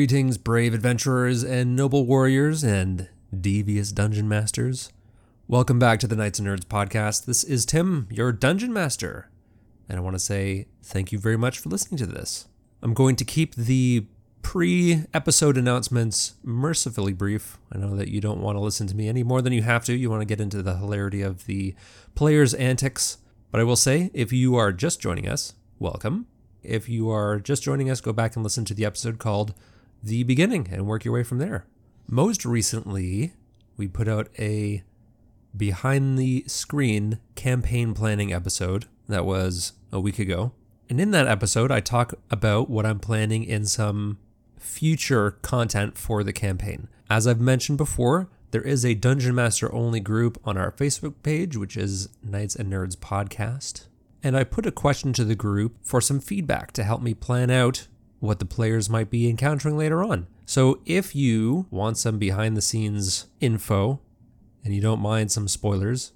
Greetings, brave adventurers and noble warriors and devious dungeon masters. Welcome back to the Knights and Nerds podcast. This is Tim, your dungeon master. And I want to say thank you very much for listening to this. I'm going to keep the pre episode announcements mercifully brief. I know that you don't want to listen to me any more than you have to. You want to get into the hilarity of the players' antics. But I will say, if you are just joining us, welcome. If you are just joining us, go back and listen to the episode called The Beginning and work your way from there. Most recently, we put out a behind the screen campaign planning episode that was a week ago. And in that episode, I talk about what I'm planning in some future content for the campaign. As I've mentioned before, there is a Dungeon Master only group on our Facebook page, which is Knights and Nerds Podcast and I put a question to the group for some feedback to help me plan out what the players might be encountering later on. So if you want some behind the scenes info and you don't mind some spoilers,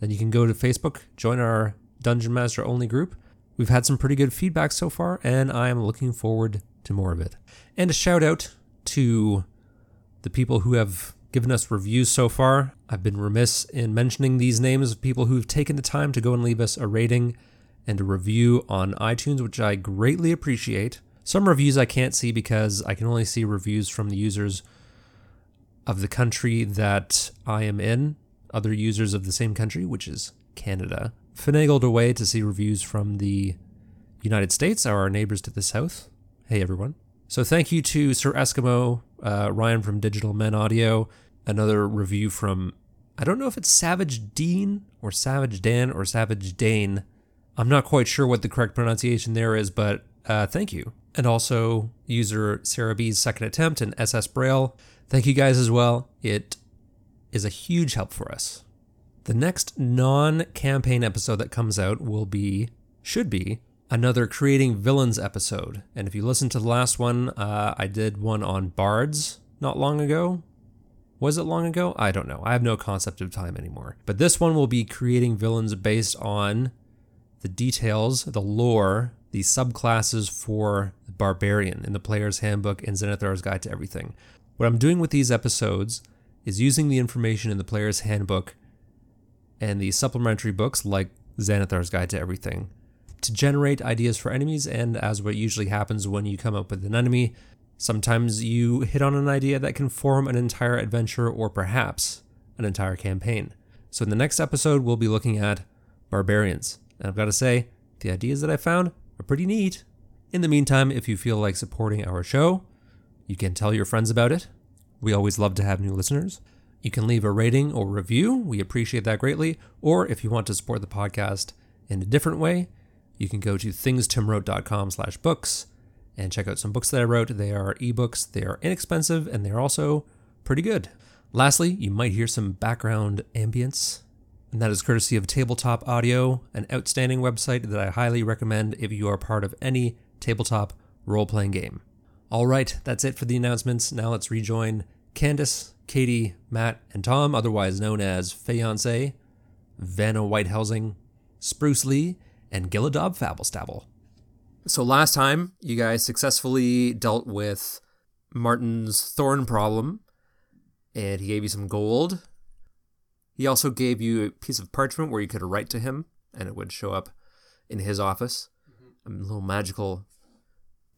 then you can go to Facebook, join our Dungeon Master only group. We've had some pretty good feedback so far, and I am looking forward to more of it. And a shout out to the people who have given us reviews so far. I've been remiss in mentioning these names of people who've taken the time to go and leave us a rating and a review on iTunes, which I greatly appreciate. Some reviews I can't see because I can only see reviews from the users of the country that I am in, other users of the same country, which is Canada. Finagled away to see reviews from the United States, our neighbors to the south. Hey, everyone. So thank you to Sir Eskimo, uh, Ryan from Digital Men Audio, another review from I don't know if it's Savage Dean or Savage Dan or Savage Dane. I'm not quite sure what the correct pronunciation there is, but uh, thank you. And also user Sarah B's second attempt and SS Braille. Thank you guys as well. It is a huge help for us. The next non campaign episode that comes out will be, should be, another Creating Villains episode. And if you listen to the last one, uh, I did one on bards not long ago. Was it long ago? I don't know. I have no concept of time anymore. But this one will be creating villains based on the details, the lore, the subclasses for barbarian in the player's handbook and Xanathar's Guide to Everything. What I'm doing with these episodes is using the information in the player's handbook and the supplementary books like Xanathar's Guide to Everything to generate ideas for enemies, and as what usually happens when you come up with an enemy, Sometimes you hit on an idea that can form an entire adventure or perhaps an entire campaign. So, in the next episode, we'll be looking at barbarians. And I've got to say, the ideas that I found are pretty neat. In the meantime, if you feel like supporting our show, you can tell your friends about it. We always love to have new listeners. You can leave a rating or review. We appreciate that greatly. Or if you want to support the podcast in a different way, you can go to thingstimwrote.com slash books and check out some books that I wrote. They are ebooks, they are inexpensive, and they're also pretty good. Lastly, you might hear some background ambience, and that is courtesy of Tabletop Audio, an outstanding website that I highly recommend if you are part of any tabletop role playing game. All right, that's it for the announcements. Now let's rejoin Candace, Katie, Matt, and Tom, otherwise known as Fiance, Vanna Whitehelsing, Spruce Lee, and Gilladob Fabblestabble. So last time, you guys successfully dealt with Martin's thorn problem, and he gave you some gold. He also gave you a piece of parchment where you could write to him, and it would show up in his office. Mm-hmm. A little magical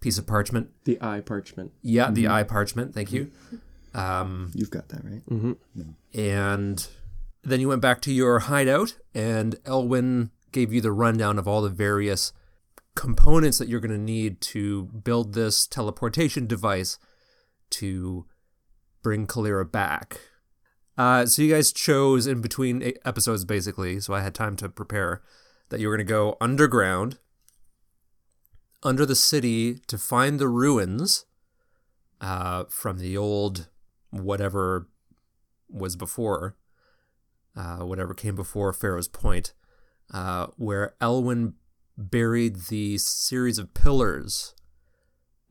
piece of parchment. The eye parchment. Yeah, mm-hmm. the eye parchment. Thank you. Um, You've got that right. Mm-hmm. And then you went back to your hideout, and Elwyn gave you the rundown of all the various components that you're going to need to build this teleportation device to bring Kalira back. Uh, so you guys chose in between episodes, basically, so I had time to prepare that you were going to go underground, under the city, to find the ruins uh, from the old whatever was before, uh, whatever came before Pharaoh's Point, uh, where Elwyn buried the series of pillars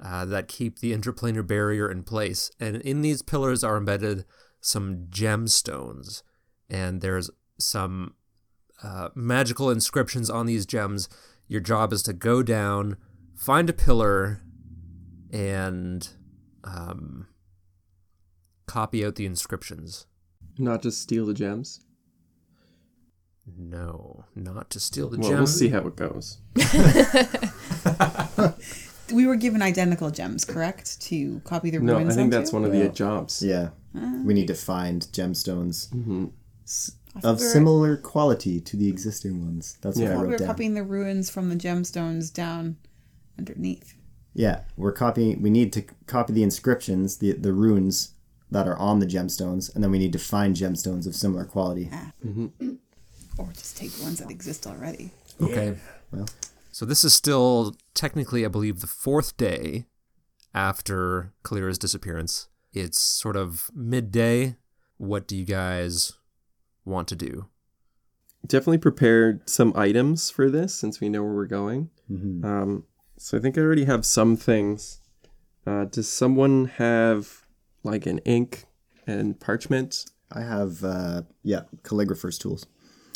uh, that keep the interplanar barrier in place. And in these pillars are embedded some gemstones, and there's some uh, magical inscriptions on these gems. Your job is to go down, find a pillar, and um, copy out the inscriptions. Not just steal the gems. No, not to steal the Well, gems. we'll see how it goes. We were given identical gems, correct? To copy the runes. No, I ruins. think onto? that's one of the jobs. Yeah. We need to find gemstones Mm-hmm. s- I of thought we were- similar quality to the existing ones. That's Yeah. what I We wrote were down. copying the runes from the gemstones down underneath. Yeah, we're copying. We need to copy the inscriptions, the the runes that are on the gemstones, and then we need to find gemstones of similar quality. Ah. Mm-hmm. Or just take the ones that exist already. Okay. Well. So this is still technically, I believe, the fourth day after Kalira's disappearance. It's sort of midday. What do you guys want to do? Definitely prepared some items for this since we know where we're going. hmm Um, so I think I already have some things. Uh, does someone have like an ink and parchment? I have uh, yeah calligrapher's tools.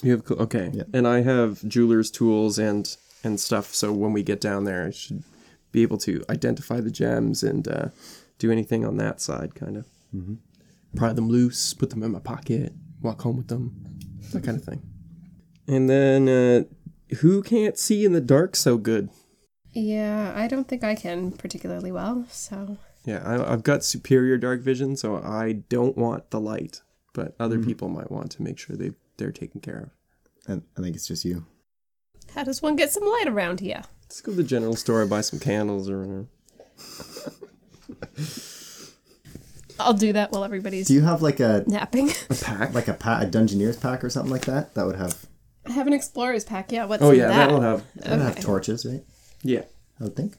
You have okay, Yeah. and I have jeweler's tools and and stuff. So when we get down there, I should be able to identify the gems and uh, do anything on that side, kind of. Mm-hmm. Pry them loose, put them in my pocket, walk home with them, that kind of thing. And then, uh, who can't see in the dark so good? Yeah, I don't think I can particularly well, so. Yeah, I, I've got superior dark vision, so I don't want the light, but other people might want to make sure they they're taken care of. And I think it's just you. How does one get some light around here? Let's go to the general store, and buy some candles or whatever. I'll do that while everybody's Do you have like a napping. A pack? like a pa- a Dungeoneer's pack or something like that? That would have I have an explorer's pack. Yeah, what's oh in yeah, that? that'll have. that would have Okay. torches, right? Yeah, I would think.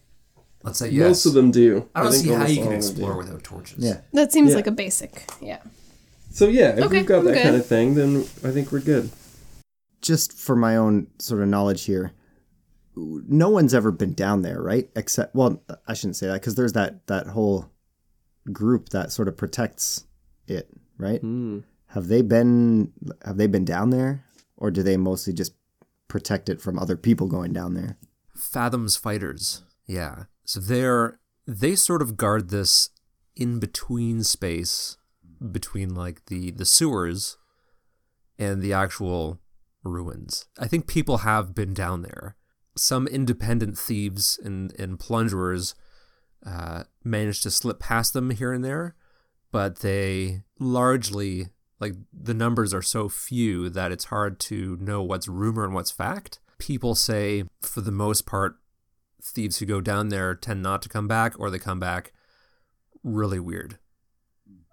Let's say yes. most of them do. I don't think see how almost you all can of them explore without torches. Yeah. That seems Yeah. like a basic. Yeah. So yeah, if Okay, we've got I'm that good. kind of thing, then I think we're good. Just for my own sort of knowledge here, no one's ever been down there, right? Except, well, I shouldn't say that because there's that that whole group that sort of protects it, right? Hmm. Have they been have they been down there, or do they mostly just protect it from other people going down there? Fathom's fighters. Yeah. So they're they sort of guard this in between space between like the the sewers and the actual ruins. I think people have been down there. Some independent thieves and and plunderers uh, managed to slip past them here and there, but they largely like the numbers are so few that it's hard to know what's rumor and what's fact. People say, for the most part, thieves who go down there tend not to come back, or they come back really weird,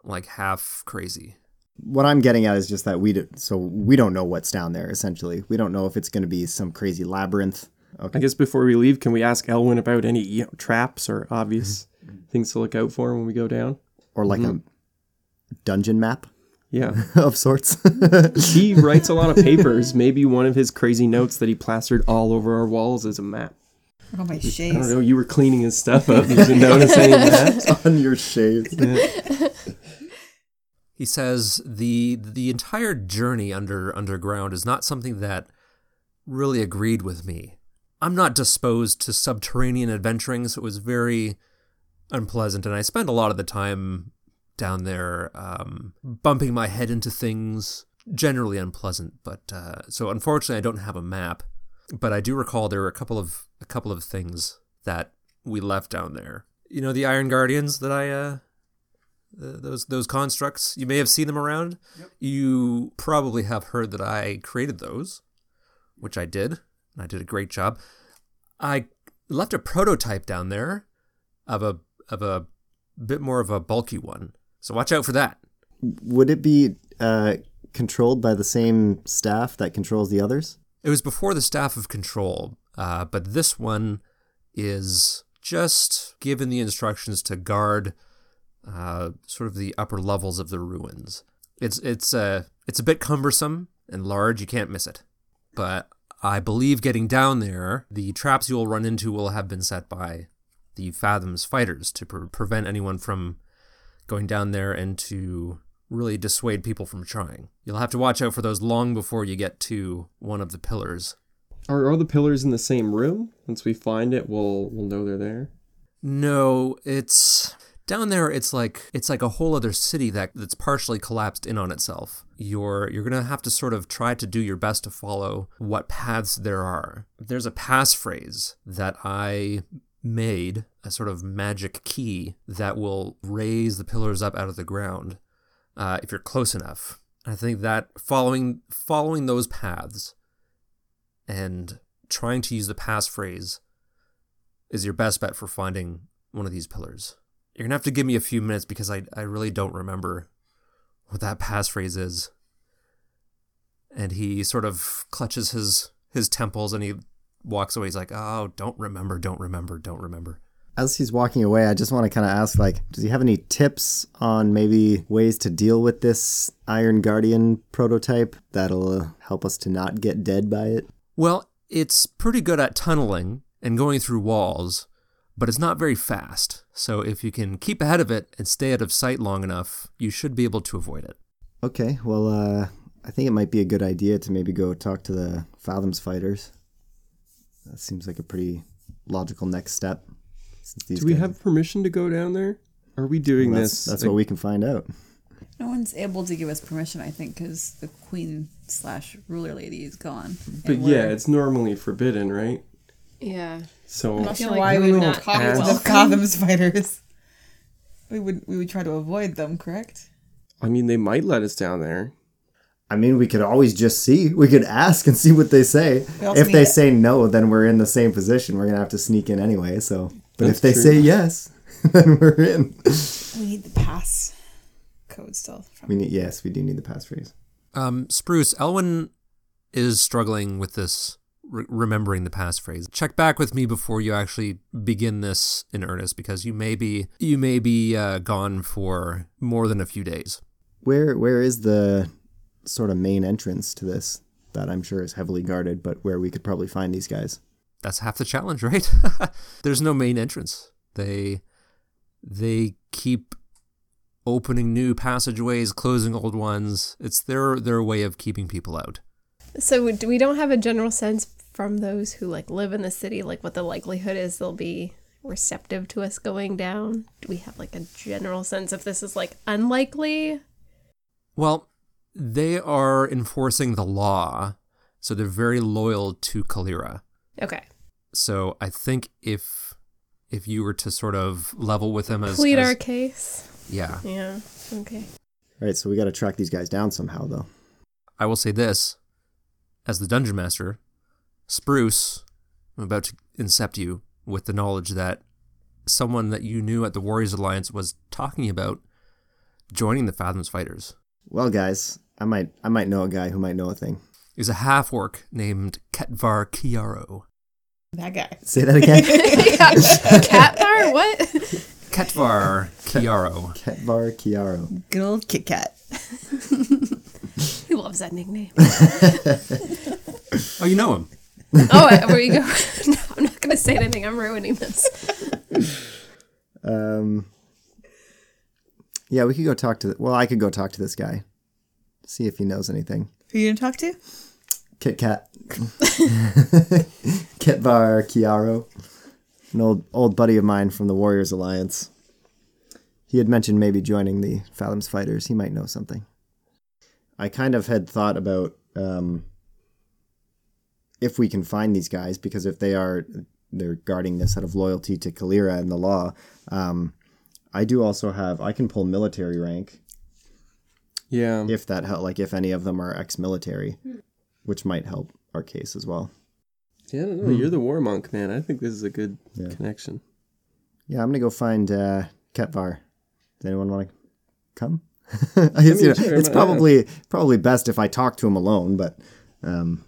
like half crazy. What I'm getting at is just that we do, so we don't know what's down there. Essentially, we don't know if it's going to be some crazy labyrinth. I guess before we leave, can we ask Elwin about any you know, traps or obvious mm-hmm. things to look out for when we go down? or like a mm-hmm. dungeon map Yeah. of sorts. he writes a lot of papers. Maybe one of his crazy notes that he plastered all over our walls is a map. Oh, my shades. I don't know. You were cleaning his stuff up. You didn't notice any of that. on your shades. He says the the entire journey under underground is not something that really agreed with me. I'm not disposed to subterranean adventuring, so it was very unpleasant, and I spent a lot of the time down there um, bumping my head into things. Generally unpleasant, but uh, so unfortunately I don't have a map. But I do recall there were a couple of a couple of things that we left down there. You know the Iron Guardians that I uh, uh, those those constructs. You may have seen them around. You probably have heard that I created those, which I did. I did a great job. I left a prototype down there of a of a bit more of a bulky one. So watch out for that. Would it be uh, controlled by the same staff that controls the others? It was before the staff of control, uh, but this one is just given the instructions to guard uh, sort of the upper levels of the ruins. It's it's uh, it's a bit cumbersome and large. You can't miss it, but I believe getting down there, the traps you will run into will have been set by the Fathoms fighters to pre- prevent anyone from going down there and to really dissuade people from trying. You'll have to watch out for those long before you get to one of the pillars. Are all the pillars in the same room? Once we find it, we'll we'll know they're there. No, it's down there it's like it's like a whole other city that that's partially collapsed in on itself. You're you're gonna have to sort of try to do your best to follow what paths there are. There's a passphrase that i made a sort of magic key that will raise the pillars up out of the ground uh, if you're close enough. I think that following following those paths and trying to use the passphrase is your best bet for finding one of these pillars you're gonna have to give me a few minutes because I, I really don't remember what that passphrase is. And he sort of clutches his his temples and he walks away. He's like, "Oh, don't remember, don't remember, don't remember." As he's walking away, I just want to kind of ask, like, does he have any tips on maybe ways to deal with this Iron Guardian prototype that'll help us to not get dead by it? Well, it's pretty good at tunneling and going through walls, but it's not very fast. So if you can keep ahead of it and stay out of sight long enough, you should be able to avoid it. Okay, well, uh, I think it might be a good idea to maybe go talk to the Fathoms fighters. That seems like a pretty logical next step. Do we guys- have permission to go down there? Are we doing Well, this? that's, that's like- what we can find out. No one's able to give us permission, I think, because the queen slash ruler lady is gone. But yeah, it's normally forbidden, right? Yeah. So I'm not sure like why we we would would not talk to the welcome. Fathoms fighters. We would we would try to avoid them, correct? I mean, they might let us down there. I mean, we could always just see. We could ask and see what they say. If they to- say no, then we're in the same position. We're gonna have to sneak in anyway. So, but That's if they true. say yes, then we're in. We need the pass code still. From We need yes, we do need the passphrase. Um, Spruce, Elwin is struggling with this, re- remembering the passphrase. Check back with me before you actually begin this in earnest, because you may be you may be uh, gone for more than a few days. Where where is the sort of main entrance to this that I'm sure is heavily guarded, but where we could probably find these guys? That's half the challenge, right? There's no main entrance. They they keep opening new passageways, closing old ones. It's their their way of keeping people out. So we- we don't have a general sense from those who like live in the city, like what the likelihood is they'll be receptive to us going down. Do we have like a general sense if this is like unlikely? Well, they are enforcing the law, so they're very loyal to Kalira. Okay. So I think if if you were to sort of level with them as, Plead as- our case. yeah, Yeah. Okay. All right, so we got to track these guys down somehow, though. I will say this: as the dungeon master, Spruce, I'm about to incept you with the knowledge that someone that you knew at the Warriors Alliance was talking about joining the Fathoms Fighters. Well, guys, I might I might know a guy who might know a thing. He's a half orc named Ketvar Kiaro. that guy. Say that again. Cat bar? What? Ketvar Kiaro. Ketvar Kiaro. Good old Kit Kat. He loves that nickname. Oh, you know him. Oh, I- where you go? no, I'm not gonna say anything. I'm ruining this. Um, yeah, we could go talk to. The, well, I could go talk to this guy, see if he knows anything. Who you gonna talk to? Kit Kat, Ketvar Kiaro, an old old buddy of mine from the Warriors Alliance. He had mentioned maybe joining the Fathoms Fighters. He might know something. I kind of had thought about um, if we can find these guys, because if they are they're guarding this out of loyalty to Kalira and the law. Um, I do also have I can pull military rank Yeah. if that help like if any of them are ex-military, which might help our case as well. Yeah, I don't know. You're the war monk, man. I think this is a good Yeah. connection. Yeah, I'm gonna go find uh, Ketvar. Does anyone want to come? I guess, you know, sure, it's probably probably best if I talk to him alone, but um,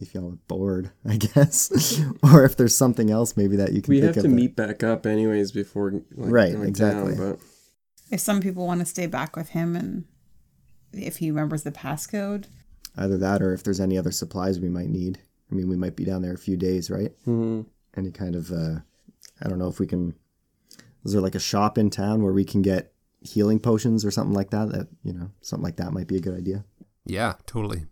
if y'all are bored, I guess, or if there's something else maybe that you can. We think have of to that- meet back up anyways before like, Right, going exactly. Down, but If some people want to stay back with him and if he remembers the passcode, Either that, or if there's any other supplies we might need. I mean, we might be down there a few days, right? Mhm. Any kind of, uh, I don't know if we can. Is there like a shop in town where we can get healing potions or something like that? That you know, something like that might be a good idea. Yeah, totally.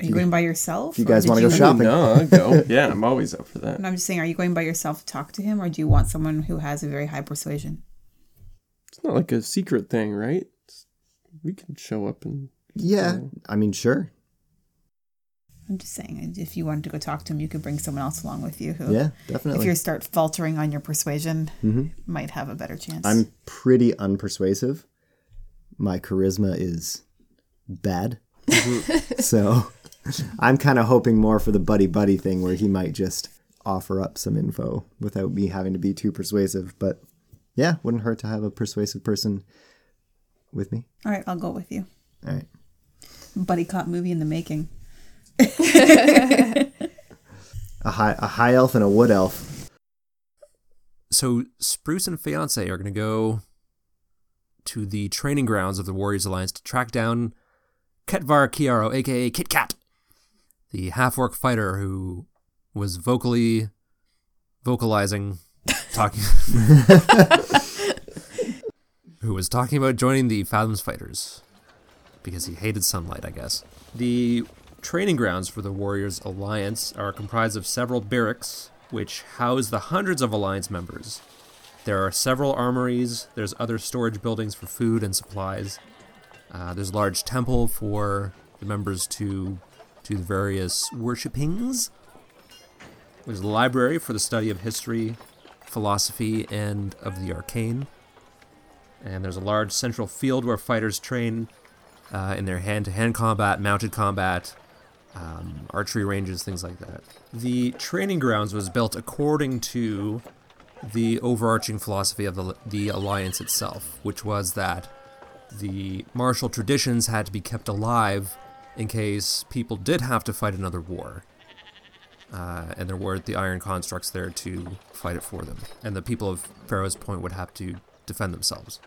Are you going by yourself? If you guys want to go you- shopping, No, I'll go. Yeah, I'm always up for that. And I'm just saying, are you going by yourself to talk to him, or do you want someone who has a very high persuasion? It's not like a secret thing, right? It's, we can show up and yeah, I mean, sure. I'm just saying, if you wanted to go talk to him, you could bring someone else along with you who, Yeah, definitely. if you start faltering on your persuasion, Mhm. might have a better chance. I'm pretty unpersuasive. My charisma is bad. so I'm kind of hoping more for the buddy buddy thing where he might just offer up some info without me having to be too persuasive. But yeah, wouldn't hurt to have a persuasive person with me. All right, I'll go with you. All right. Buddy cop movie in the making. A high, a high elf and a wood elf. So Spruce and Fiance are going to go to the training grounds of the Warriors Alliance to track down Ketvar Kiaro, aka Kit Kat, the half-orc fighter who was vocally vocalizing, talking, who was talking about joining the Fathoms Fighters because he hated sunlight, I guess. The training grounds for the Warriors Alliance are comprised of several barracks, which house the hundreds of Alliance members. There are several armories, there's other storage buildings for food and supplies. Uh, there's a large temple for the members to do the various worshipings. There's a library for the study of history, philosophy, and of the arcane. And there's a large central field where fighters train uh, in their hand to hand combat, mounted combat, um, archery ranges, things like that. The training grounds was built according to the overarching philosophy of the, the alliance itself, which was that the martial traditions had to be kept alive in case people did have to fight another war. Uh, and there were the iron constructs there to fight it for them. And the people of Pharaoh's Point would have to defend themselves.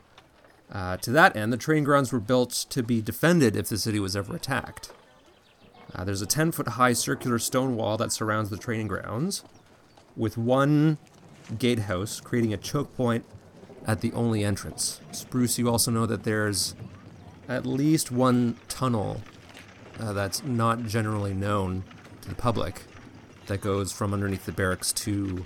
Uh, to that end, the training grounds were built to be defended if the city was ever attacked. Uh, there's a 10 foot high circular stone wall that surrounds the training grounds, with one gatehouse creating a choke point at the only entrance. Spruce, you also know that there's at least one tunnel uh, that's not generally known to the public that goes from underneath the barracks to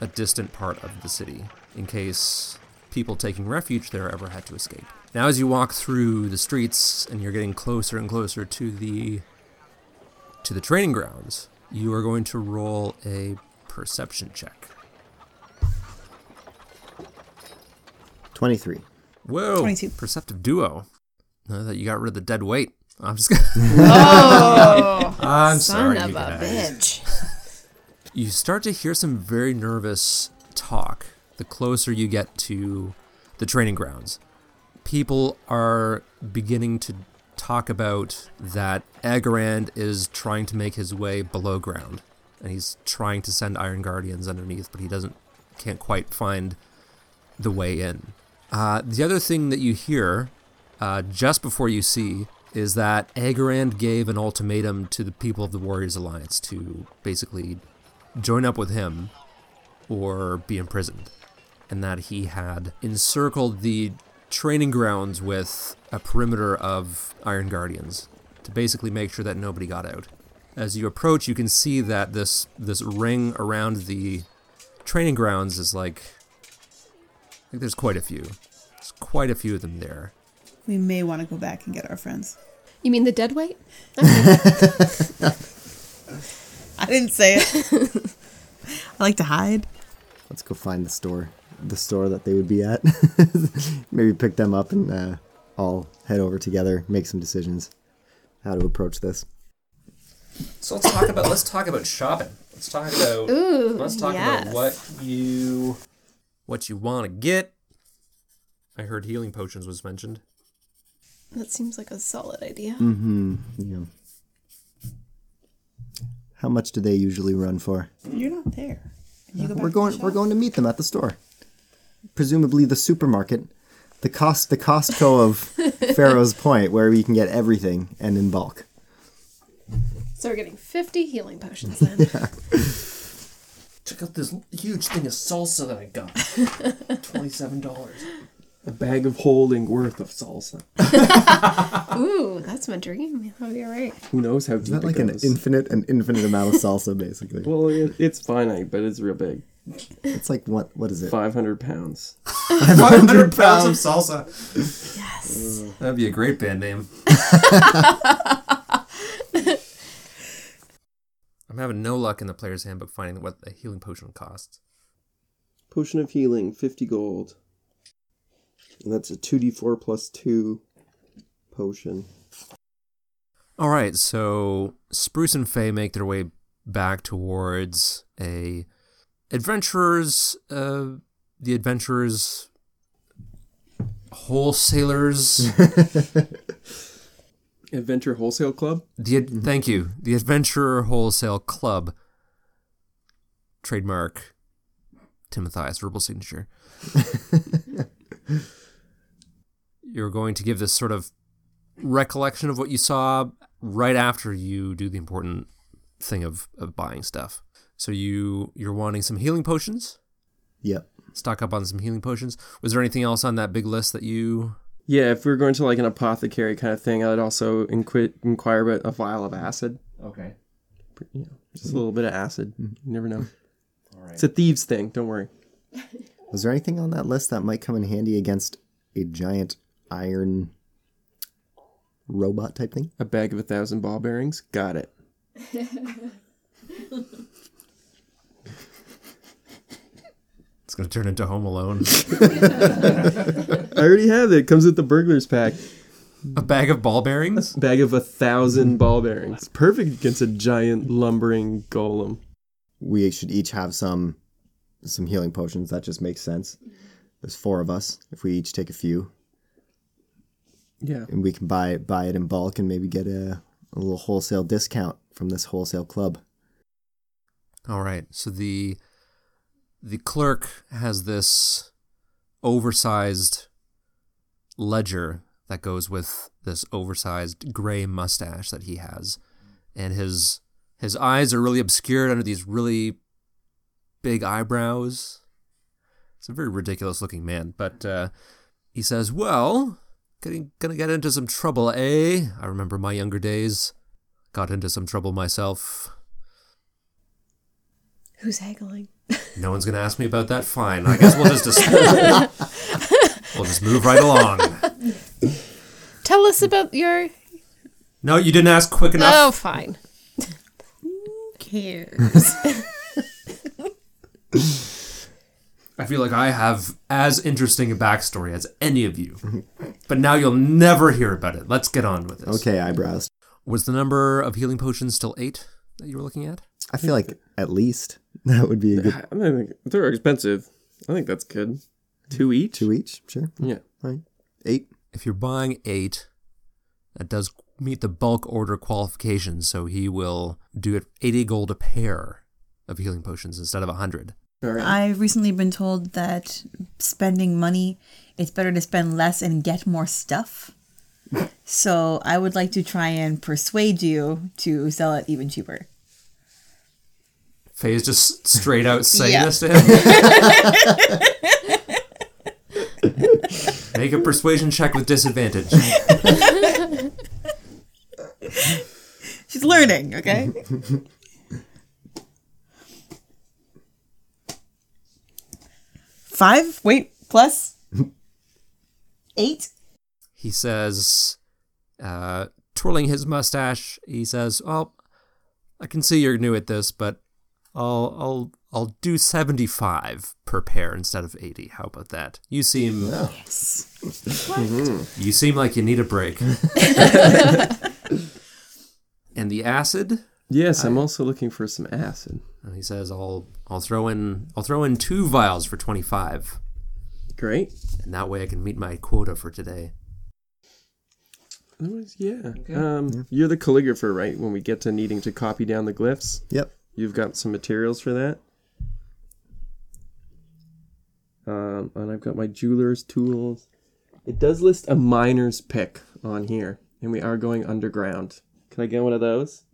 a distant part of the city in case people taking refuge there ever had to escape. Now, as you walk through the streets and you're getting closer and closer to the to the training grounds, you are going to roll a perception check. 23. Whoa! 22. Perceptive duo. Now that you got rid of the dead weight. I'm just gonna. Oh, I'm son sorry, of a bitch. You start to hear some very nervous talk the closer you get to the training grounds. People are beginning to talk about that Agarand is trying to make his way below ground, and he's trying to send Iron Guardians underneath, but he doesn't, can't quite find the way in. Uh, the other thing that you hear uh, just before you see is that Agarand gave an ultimatum to the people of the Warriors Alliance to basically join up with him or be imprisoned. And that he had encircled the training grounds with a perimeter of Iron Guardians to basically make sure that nobody got out. As you approach, you can see that this this ring around the training grounds is like, like there's quite a few. There's quite a few of them there. We may want to go back and get our friends. You mean the dead weight? I didn't say it. I like to hide. Let's go find the store, the store that they would be at. Maybe pick them up and uh, all head over together, make some decisions how to approach this. So let's talk about let's talk about shopping. Let's talk about Ooh, let's talk yes. about what you what you want to get. I heard healing potions was mentioned. That seems like a solid idea. Mm-hmm. Yeah. How much do they usually run for? You're not there. You go We're going. the We're going to meet them at the store. Presumably the supermarket, the cost, the Costco of Pharaoh's Point, where we can get everything and in bulk. So we're getting 50 healing potions then. yeah. Check out this huge thing of salsa that I got. Twenty-seven dollars. A bag of holding worth of salsa. Ooh, that's my dream. That'll be all right. Who knows how deep Is that it like an goes. infinite and infinite amount of salsa, basically? well, it, it's finite, but it's real big. It's like what? What is it? 500 pounds. 500 pounds of salsa. Yes. Uh, that'd be a great band name. I'm having no luck in the player's handbook finding what a healing potion costs. Potion of healing, 50 gold. And that's a 2d4 plus 2 potion. All right, so Spruce and Faye make their way back towards a adventurers, uh, the adventurers, wholesalers. Adventure Wholesale Club? the ad- thank you, the Adventurer Wholesale Club. Trademark, Timothy's verbal signature. You're going to give this sort of recollection of what you saw right after you do the important thing of, of buying stuff. So you you're wanting some healing potions. Yep. Stock up on some healing potions. Was there anything else on that big list that you? Yeah, if we are going to like an apothecary kind of thing, I'd also inqui- inquire about a vial of acid. Okay. You know, just a little bit of acid. Mm-hmm. You never know. All right. It's a thieves thing. Don't worry. Was there anything on that list that might come in handy against a giant iron robot type thing? A bag of a thousand ball bearings. Got it. It's gonna turn into Home Alone. I already have it. Comes with the burglar's pack. a bag of ball bearings. Bag of a thousand ball bearings. It's perfect against a giant lumbering golem. We should each have some some healing potions. That just makes sense. There's four of us. If we each take a few, Yeah. and we can buy buy it in bulk and maybe get a, a little wholesale discount from this wholesale club. All right. So the the clerk has this oversized ledger that goes with this oversized gray mustache that he has, and his his eyes are really obscured under these really big eyebrows. It's a very ridiculous looking man, but uh, he says, "Well, getting gonna get into some trouble, eh? I remember my younger days. Got into some trouble myself." Who's haggling? No one's gonna ask me about that. Fine. I guess we'll just, just we'll just move right along. Tell us about your. No, you didn't ask quick enough. Oh, fine. Who cares? I feel like I have as interesting a backstory as any of you, but now you'll never hear about it. Let's get on with this. Okay, eyebrows. Was the number of healing potions still eight that you were looking at? I feel like at least that would be a good I mean, they're expensive. I think that's good. Two each? two each. Sure. Yeah. Right. Eight. If you're buying eight, that does meet the bulk order qualifications, so he will do it 80 gold a pair of healing potions instead of 100. All right. I've recently been told that spending money, it's better to spend less and get more stuff. So I would like to try and persuade you to sell it even cheaper. Faye's just straight out saying Yeah. this to him. Make a persuasion check with disadvantage. She's learning, okay? Five? Wait, plus eight? He says, uh, twirling his mustache, he says, "Well, I can see you're new at this, but I'll I'll I'll do seventy five per pair instead of eighty. How about that? You seem yes. you seem like you need a break." and the acid, yes, I'm also looking for some acid. And he says, "I'll I'll throw in I'll throw in two vials for twenty five, Great. and that way I can meet my quota for today." Otherwise, yeah. Um, You're the calligrapher, right? When we get to needing to copy down the glyphs, Yep. you've got some materials for that. Um, and I've got my jeweler's tools. It does list a miner's pick on here, and we are going underground. Can I get one of those?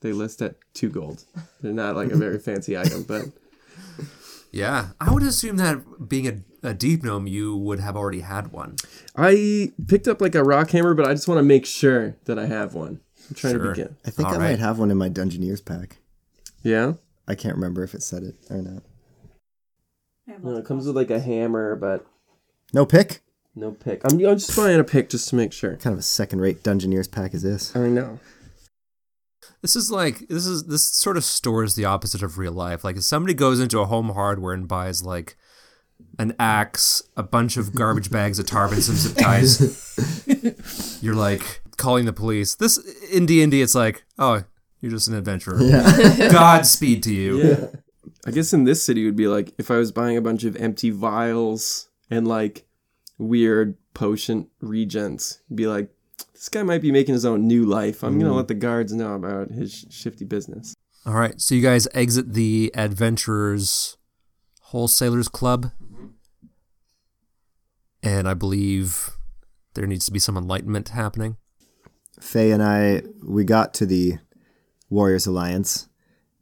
They list at two gold. They're not like a very fancy item, but Yeah, I would assume that being a a deep gnome, you would have already had one. I picked up like a rock hammer, but I just want to make sure that I have one. I'm trying Sure. to begin. I think All I right. might have one in my Dungeoneers pack. Yeah. I can't remember if it said it or not. No, it comes with like a hammer, but No pick? no pick. I'm, I'm just buying a pick just to make sure. Kind of a second rate Dungeoneers pack is this? I know. This is like this is this sort of stores the opposite of real life. Like if somebody goes into a home hardware and buys like an axe, a bunch of garbage bags of tar and some zip ties, you're like calling the police. This in D and D, it's like, oh, you're just an adventurer. Godspeed to you. Yeah. I guess in this city it would be like if I was buying a bunch of empty vials and like weird potion reagents, be like this guy might be making his own new life. I'm gonna let the guards know about his shifty business. All right, so you guys exit the Adventurers Wholesalers Club, and I believe there needs to be some enlightenment happening. Faye and I, we got to the Warriors Alliance,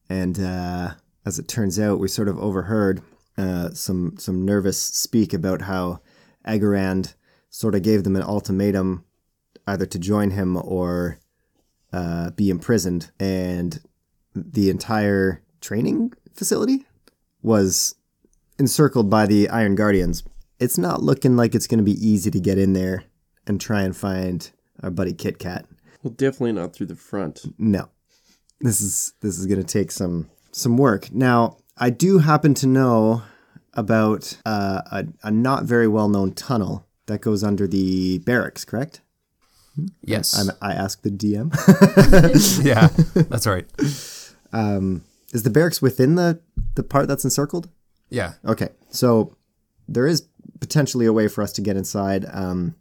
and uh, as it turns out, we sort of overheard uh, some some nervous speak about how Agarand sort of gave them an ultimatum, either to join him or uh, be imprisoned, and the entire training facility was encircled by the Iron Guardians. It's not looking like it's going to be easy to get in there and try and find our buddy Kit Kat. Well, definitely not through the front. No, this is this is going to take some some work. Now, I do happen to know about uh, a, a not very well known tunnel that goes under the barracks. Correct? Yes. I'm, I asked the DM. yeah, that's right. um, is the barracks within the the part that's encircled? Yeah. Okay, so there is potentially a way for us to get inside um,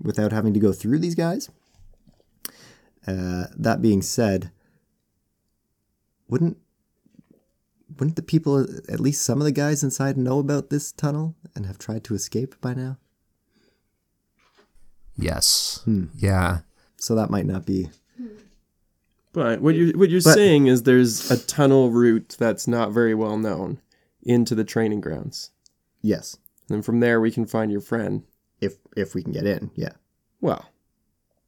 without having to go through these guys. Uh, that being said, wouldn't wouldn't the people, at least some of the guys inside, know about this tunnel and have tried to escape by now? Yes. Hmm. Yeah. So that might not be. But what you're what you're But- saying is there's a tunnel route that's not very well known into the training grounds. Yes, And from there we can find your friend. if if we can get in, yeah. Well,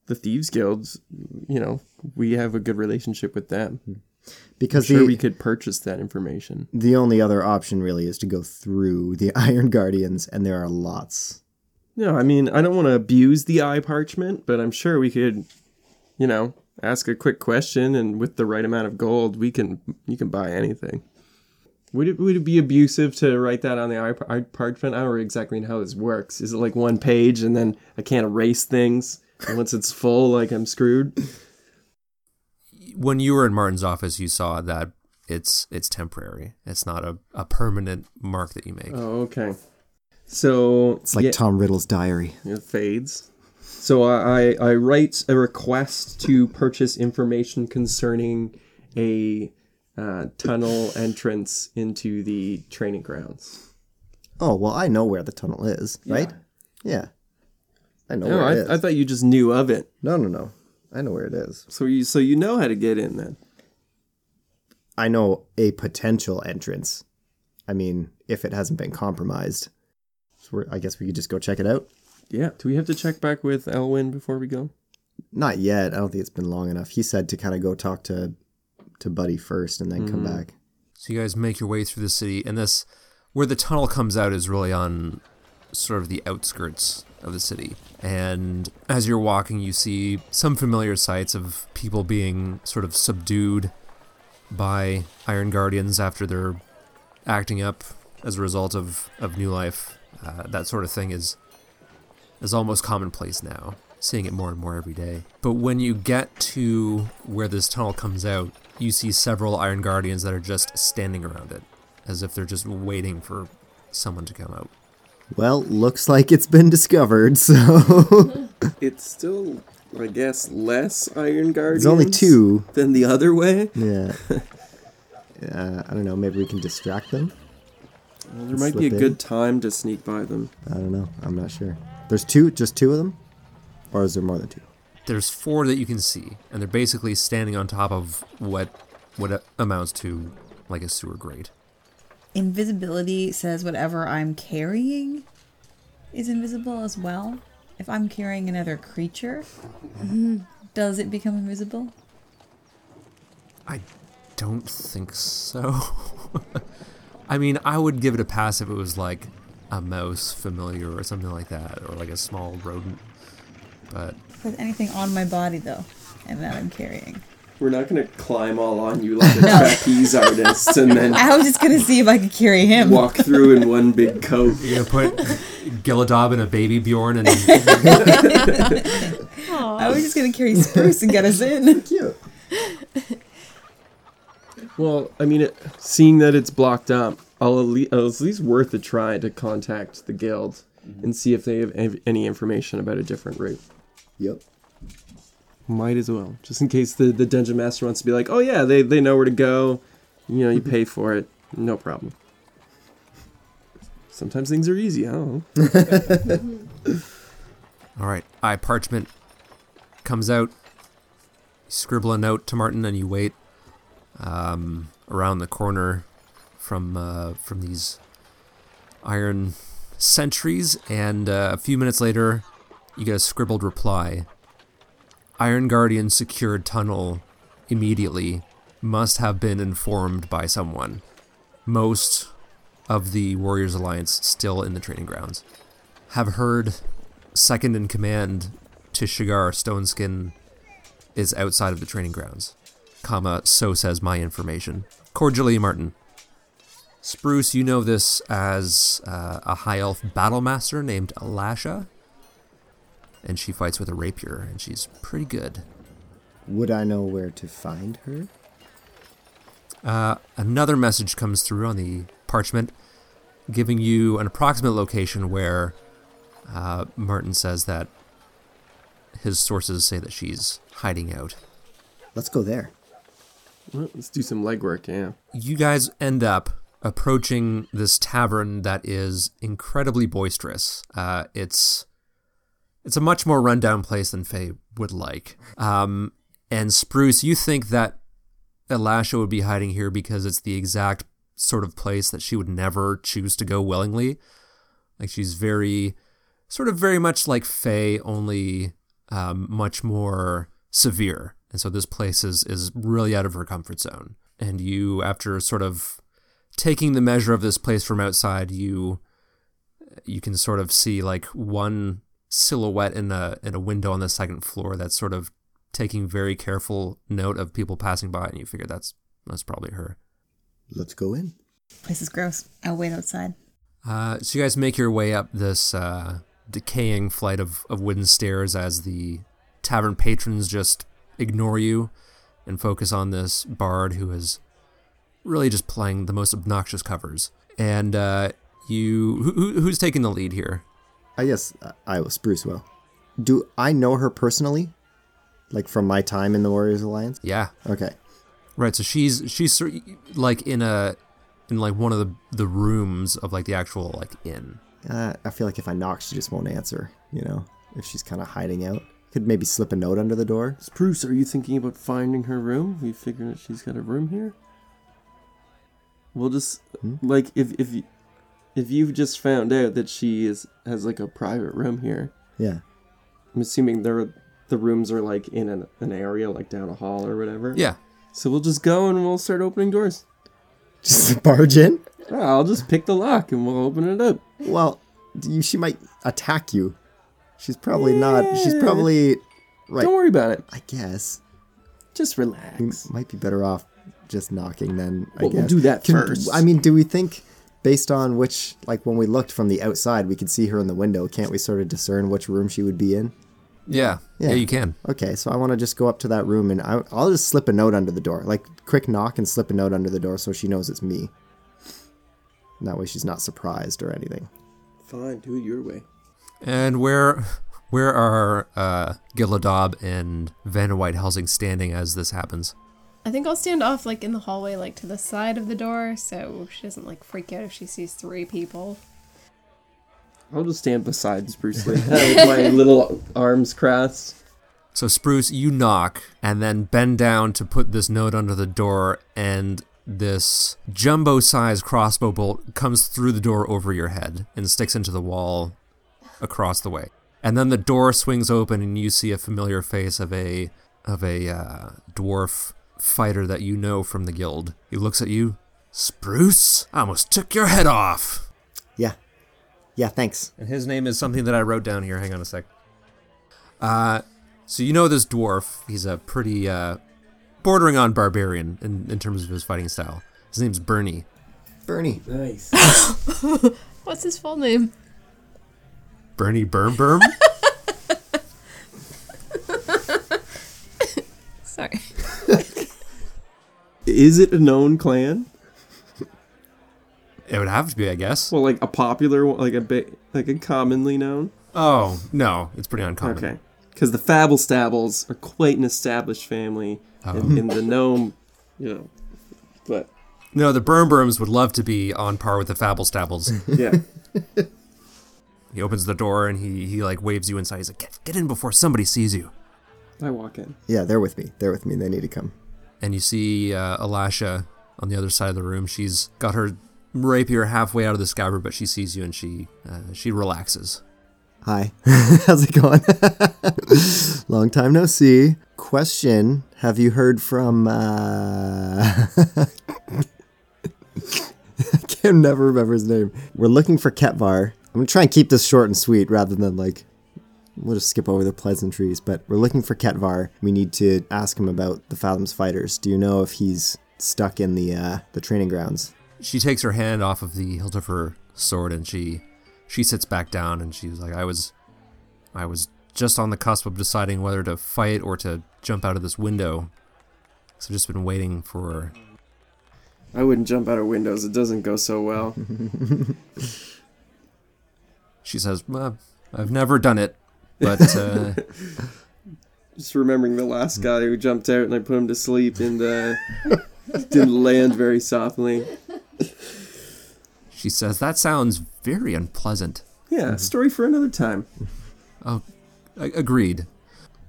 the Thieves Guilds, you know, we have a good relationship with them. Hmm. I'm Because sure the we could purchase that information. the only other option really is to go through the Iron Guardians, and there are lots. No, I mean, I don't want to abuse the eye parchment, but I'm sure we could, you know, ask a quick question, and with the right amount of gold, we can you can buy anything. Would it would it be abusive to write that on the eye, eye parchment? I don't exactly know exactly how this works. Is it like one page, and then I can't erase things, and once it's full, like I'm screwed? When you were in Martin's office, you saw that it's it's temporary. It's not a, a permanent mark that you make. Oh, okay. So It's like yeah. Tom Riddle's diary. It fades. So I, I write a request to purchase information concerning a uh, tunnel entrance into the training grounds. Oh well, I know where the tunnel is, right? Yeah, I know No, where it is. I, I thought you just knew of it. no, no, no. I know where it is. So you so you know how to get in then. I know a potential entrance. I mean, if it hasn't been compromised, so we're, I guess we could just go check it out. Yeah. Do we have to check back with Elwyn before we go? Not yet. I don't think it's been long enough. He said to kind of go talk to to Buddy first and then come mm-hmm. back. So you guys make your way through the city, and this, where the tunnel comes out, is really on sort of the outskirts of the city. And as you're walking, you see some familiar sights of people being sort of subdued by Iron Guardians after they're acting up as a result of, of New Life. Uh, that sort of thing is is almost commonplace now, seeing it more and more every day. But when you get to where this tunnel comes out, you see several Iron Guardians that are just standing around it, as if they're just waiting for someone to come out. Well, looks like it's been discovered. So It's still, I guess, less Iron Guardians. there's only two. than the other way. Yeah. Uh, I don't know. Maybe we can distract them. Well, there might be a in. good time to sneak by them. I don't know. I'm not sure. There's two, just two of them, or is there more than two? There's four that you can see, and they're basically standing on top of what what amounts to like a sewer grate. invisibility says whatever I'm carrying is invisible as well. If I'm carrying another creature, does it become invisible? I don't think so. I mean, I would give it a pass if it was like a mouse familiar or something like that, or like a small rodent. But With anything on my body though, and that I'm carrying. We're not gonna climb all on you like a trapeze artist and then I was just gonna see if I could carry him. walk through in one big coat. you put Gilladob in a baby Bjorn and I was just gonna carry Spruce and get us in. Cute. Well, I mean, it, seeing that it's blocked up, I'll at, least, at least worth a try to contact the guild mm-hmm. and see if they have any information about a different route. Yep. Might as well, just in case the, the dungeon master wants to be like, oh yeah, they, they know where to go. You know, you pay for it, no problem. Sometimes things are easy. I don't know. All right, eye parchment comes out. You scribble a note to Martin, and you wait um, around the corner from uh, from these iron sentries, and uh, a few minutes later, you get a scribbled reply. Iron Guardian secured tunnel immediately. Must have been informed by someone. Most of the Warriors Alliance still in the training grounds. Have heard second in command to Shigar Stoneskin is outside of the training grounds. Comma, so says my information. Cordially, Martin. Spruce, you know this as uh, a high elf battle master named Elasha. And she fights with a rapier, and she's pretty good. Would I know where to find her? Uh, another message comes through on the parchment, giving you an approximate location where uh, Martin says that his sources say that she's hiding out. Let's go there. Let's do some legwork, yeah. You guys end up approaching this tavern that is incredibly boisterous. Uh, it's it's a much more rundown place than Faye would like. Um, and Spruce, you think that Elasha would be hiding here because it's the exact sort of place that she would never choose to go willingly. Like she's very, sort of very much like Faye, only um, much more severe. And so this place is is really out of her comfort zone. And you, after sort of taking the measure of this place from outside, you you can sort of see like one silhouette in a in a window on the second floor that's sort of taking very careful note of people passing by, and you figure that's that's probably her. Let's go in. Place is gross. I'll wait outside. Uh, so you guys make your way up this uh, decaying flight of, of wooden stairs as the tavern patrons just ignore you and focus on this bard who is really just playing the most obnoxious covers. And uh, you, who, who- who's taking the lead here? I guess uh, I will. Spruce will. Do I know her personally? Like from my time in the Warriors Alliance? Yeah, Okay. right. So she's she's like in a in like one of the the rooms of like the actual like inn. Uh, I feel like if I knock, she just won't answer. You know, if she's kind of hiding out, could maybe slip a note under the door. Spruce, are you thinking about finding her room? We figured that she's got a room here. We'll just like if if you, if you've just found out that she is has like a private room here. Yeah. I'm assuming there the rooms are like in an, an area like down a hall or whatever. Yeah, So we'll just go and we'll start opening doors. Just barge in. Ah, I'll just pick the lock and we'll open it up. Well, you, she might attack you. She's probably not. She's probably right. Don't worry about it. I guess Just relax. we relax. might be better off just knocking then. I Well, we'll do that Can- first. I mean, do we think, based on which, like when we looked from the outside, we could see her in the window? Can't we sort of discern which room she would be in? yeah, yeah. Yeah. you can. Okay, so I want to just go up to that room and I, I'll just slip a note under the door, like quick knock and slip a note under the door so she knows it's me. And that way she's not surprised or anything. Fine, do it your way. And where where are uh, Gilladob and Vanna White Helsing standing as this happens? I think I'll stand off like in the hallway, like to the side of the door, so she doesn't like freak out if she sees three people. I'll just stand beside Spruce Lee with my little arms crossed. So Spruce, you knock and then bend down to put this note under the door, and this jumbo sized crossbow bolt comes through the door over your head and sticks into the wall across the way. And then the door swings open and you see a familiar face of a of a uh, dwarf fighter that you know from the guild. He looks at you. Spruce, I almost took your head off. Yeah. Yeah, thanks. And his name is something that I wrote down here. Hang on a sec. Uh, so you know this dwarf. He's a pretty uh, bordering on barbarian in, in terms of his fighting style. His name's Bernie. Bernie. Nice. What's his full name? Bernie Berm Berm. Sorry. Is it a known clan? it would have to be, I guess. Well, like a popular, one, like a bit, like a commonly known. Oh no, it's pretty uncommon. Okay. Because the Fabble Stabbles are quite an established family oh. in, in the gnome, you know. But No, the Berm Berms would love to be on par with the Fabble Stabbles. yeah, he opens the door and he he like waves you inside. He's like, get, get in before somebody sees you. I walk in. Yeah, they're with me. They're with me. They need to come. and you see uh, Elasha on the other side of the room. She's got her rapier halfway out of the scabbard, but she sees you and she uh, she relaxes. Hi. How's it going? Long time no see. Question Have you heard from. Uh... I can never remember his name. We're looking for Ketvar. I'm going to try and keep this short and sweet rather than like. We'll just skip over the pleasantries, but we're looking for Ketvar. We need to ask him about the Fathoms fighters. Do you know if he's stuck in the uh, the training grounds? She takes her hand off of the hilt of her sword and she she sits back down and she's like, I was I was just on the cusp of deciding whether to fight or to jump out of this window. So I've just been waiting for I wouldn't jump out of windows. It doesn't go so well. she says, well, I've never done it, but uh, Just remembering the last guy who jumped out and I put him to sleep and uh, didn't land very softly. she says that sounds very unpleasant. Yeah, story for another time. Oh, a- agreed.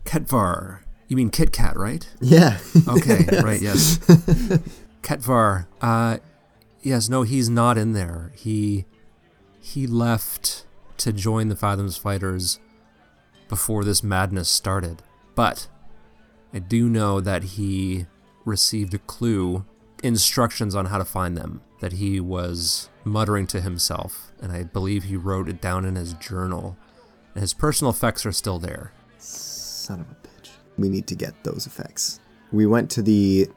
Ketvar. You mean Kit Kat, right? Yeah. Okay, right, yes. Ketvar. Uh, yes, no, he's not in there. He he left to join the Fathoms fighters before this madness started. But I do know that he received a clue, instructions on how to find them, that he was muttering to himself, and I believe he wrote it down in his journal. And his personal effects are still there. Son of a bitch. We need to get those effects. We went to the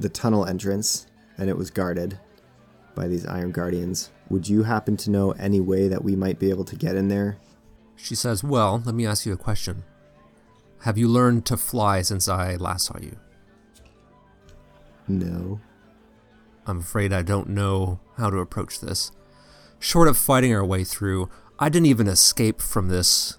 the tunnel entrance and it was guarded by these iron guardians. Would you happen to know any way that we might be able to get in there? She says, Well, let me ask you a question. Have you learned to fly since I last saw you? No. I'm afraid I don't know how to approach this. Short of fighting our way through, I didn't even escape from this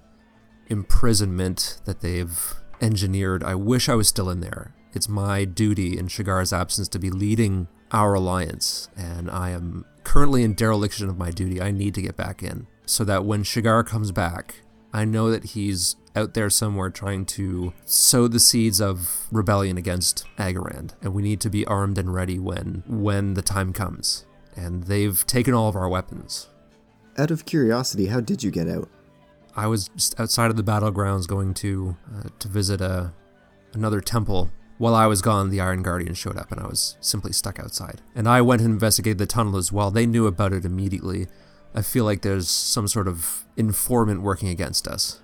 imprisonment that they've engineered. I wish I was still in there. It's my duty in Shigar's absence to be leading our alliance, and I am currently in dereliction of my duty. I need to get back in so that when Shigar comes back, I know that he's out there somewhere trying to sow the seeds of rebellion against Agarand, and we need to be armed and ready when when the time comes. And they've taken all of our weapons. Out of curiosity, how did you get out? I was just outside of the battlegrounds going to uh, to visit a another temple. While I was gone, the Iron Guardian showed up, and I was simply stuck outside. And I went and investigated the tunnel as well. They knew about it immediately. I feel like there's some sort of informant working against us.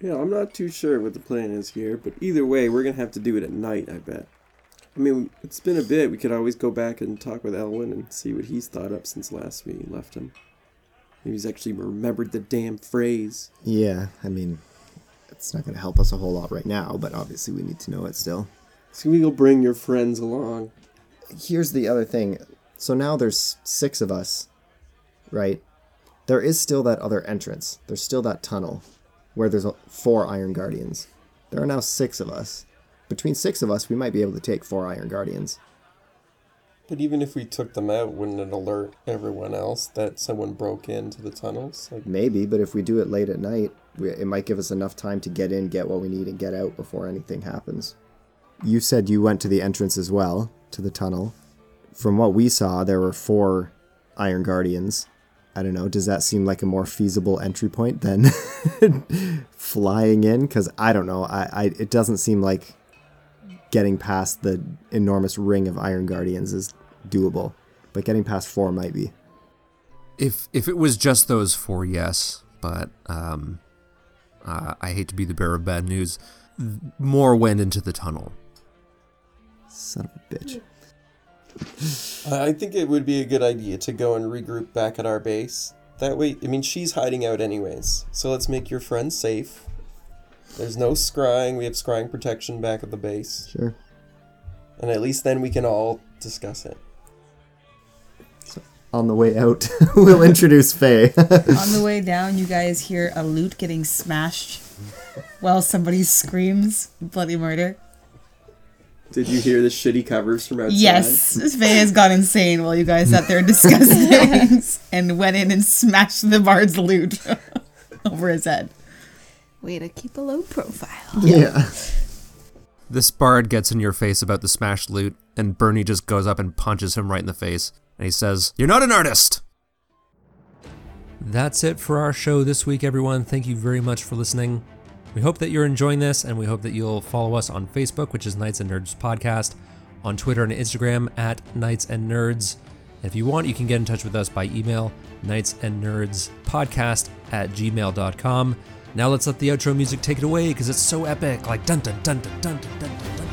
Yeah, I'm not too sure what the plan is here, but either way, we're gonna have to do it at night, I bet. I mean, it's been a bit. We could always go back and talk with Elwin and see what he's thought up since last we left him. Maybe he's actually remembered the damn phrase. Yeah, I mean, it's not going to help us a whole lot right now, but obviously we need to know it still. So we go bring your friends along. Here's the other thing. So now there's six of us, right? There is still that other entrance. There's still that tunnel where there's four Iron Guardians. There are now six of us. Between six of us, we might be able to take four Iron Guardians. But even if we took them out, wouldn't it alert everyone else that someone broke into the tunnels? Like, Maybe, but if we do it late at night, we, it might give us enough time to get in, get what we need, and get out before anything happens. You said you went to the entrance as well, to the tunnel. from what we saw, there were four Iron Guardians. I don't know. Does that seem like a more feasible entry point than flying in? Because I don't know. I, I it doesn't seem like getting past the enormous ring of Iron Guardians is doable, but getting past four might be. If if it was just those four, yes, but um, uh, I hate to be the bearer of bad news. More went into the tunnel. Son of a bitch. I think it would be a good idea to go and regroup back at our base. That way, I mean, she's hiding out anyways. So let's make your friend safe. There's no scrying. We have scrying protection back at the base. Sure. And at least then we can all discuss it. On the way out, we'll introduce Faye. On the way down, you guys hear a lute getting smashed while somebody screams bloody murder. Did you hear the shitty covers from outside? Yes, Faye has gone insane while you guys sat there and discussed things and went in and smashed the bard's lute over his head. Way to keep a low profile. yeah. This bard gets in your face about the smashed lute, and Bernie just goes up and punches him right in the face. And he says, You're not an artist! That's it for our show this week, everyone. Thank you very much for listening. We hope that you're enjoying this, and we hope that you'll follow us on Facebook, which is Knights and Nerds Podcast, on Twitter and Instagram at Knights and Nerds. If you want, you can get in touch with us by email, Knights and Nerds Podcast at gmail.com. Now let's let the outro music take it away because it's so epic. Like dun dun dun dun dun dun dun. dun.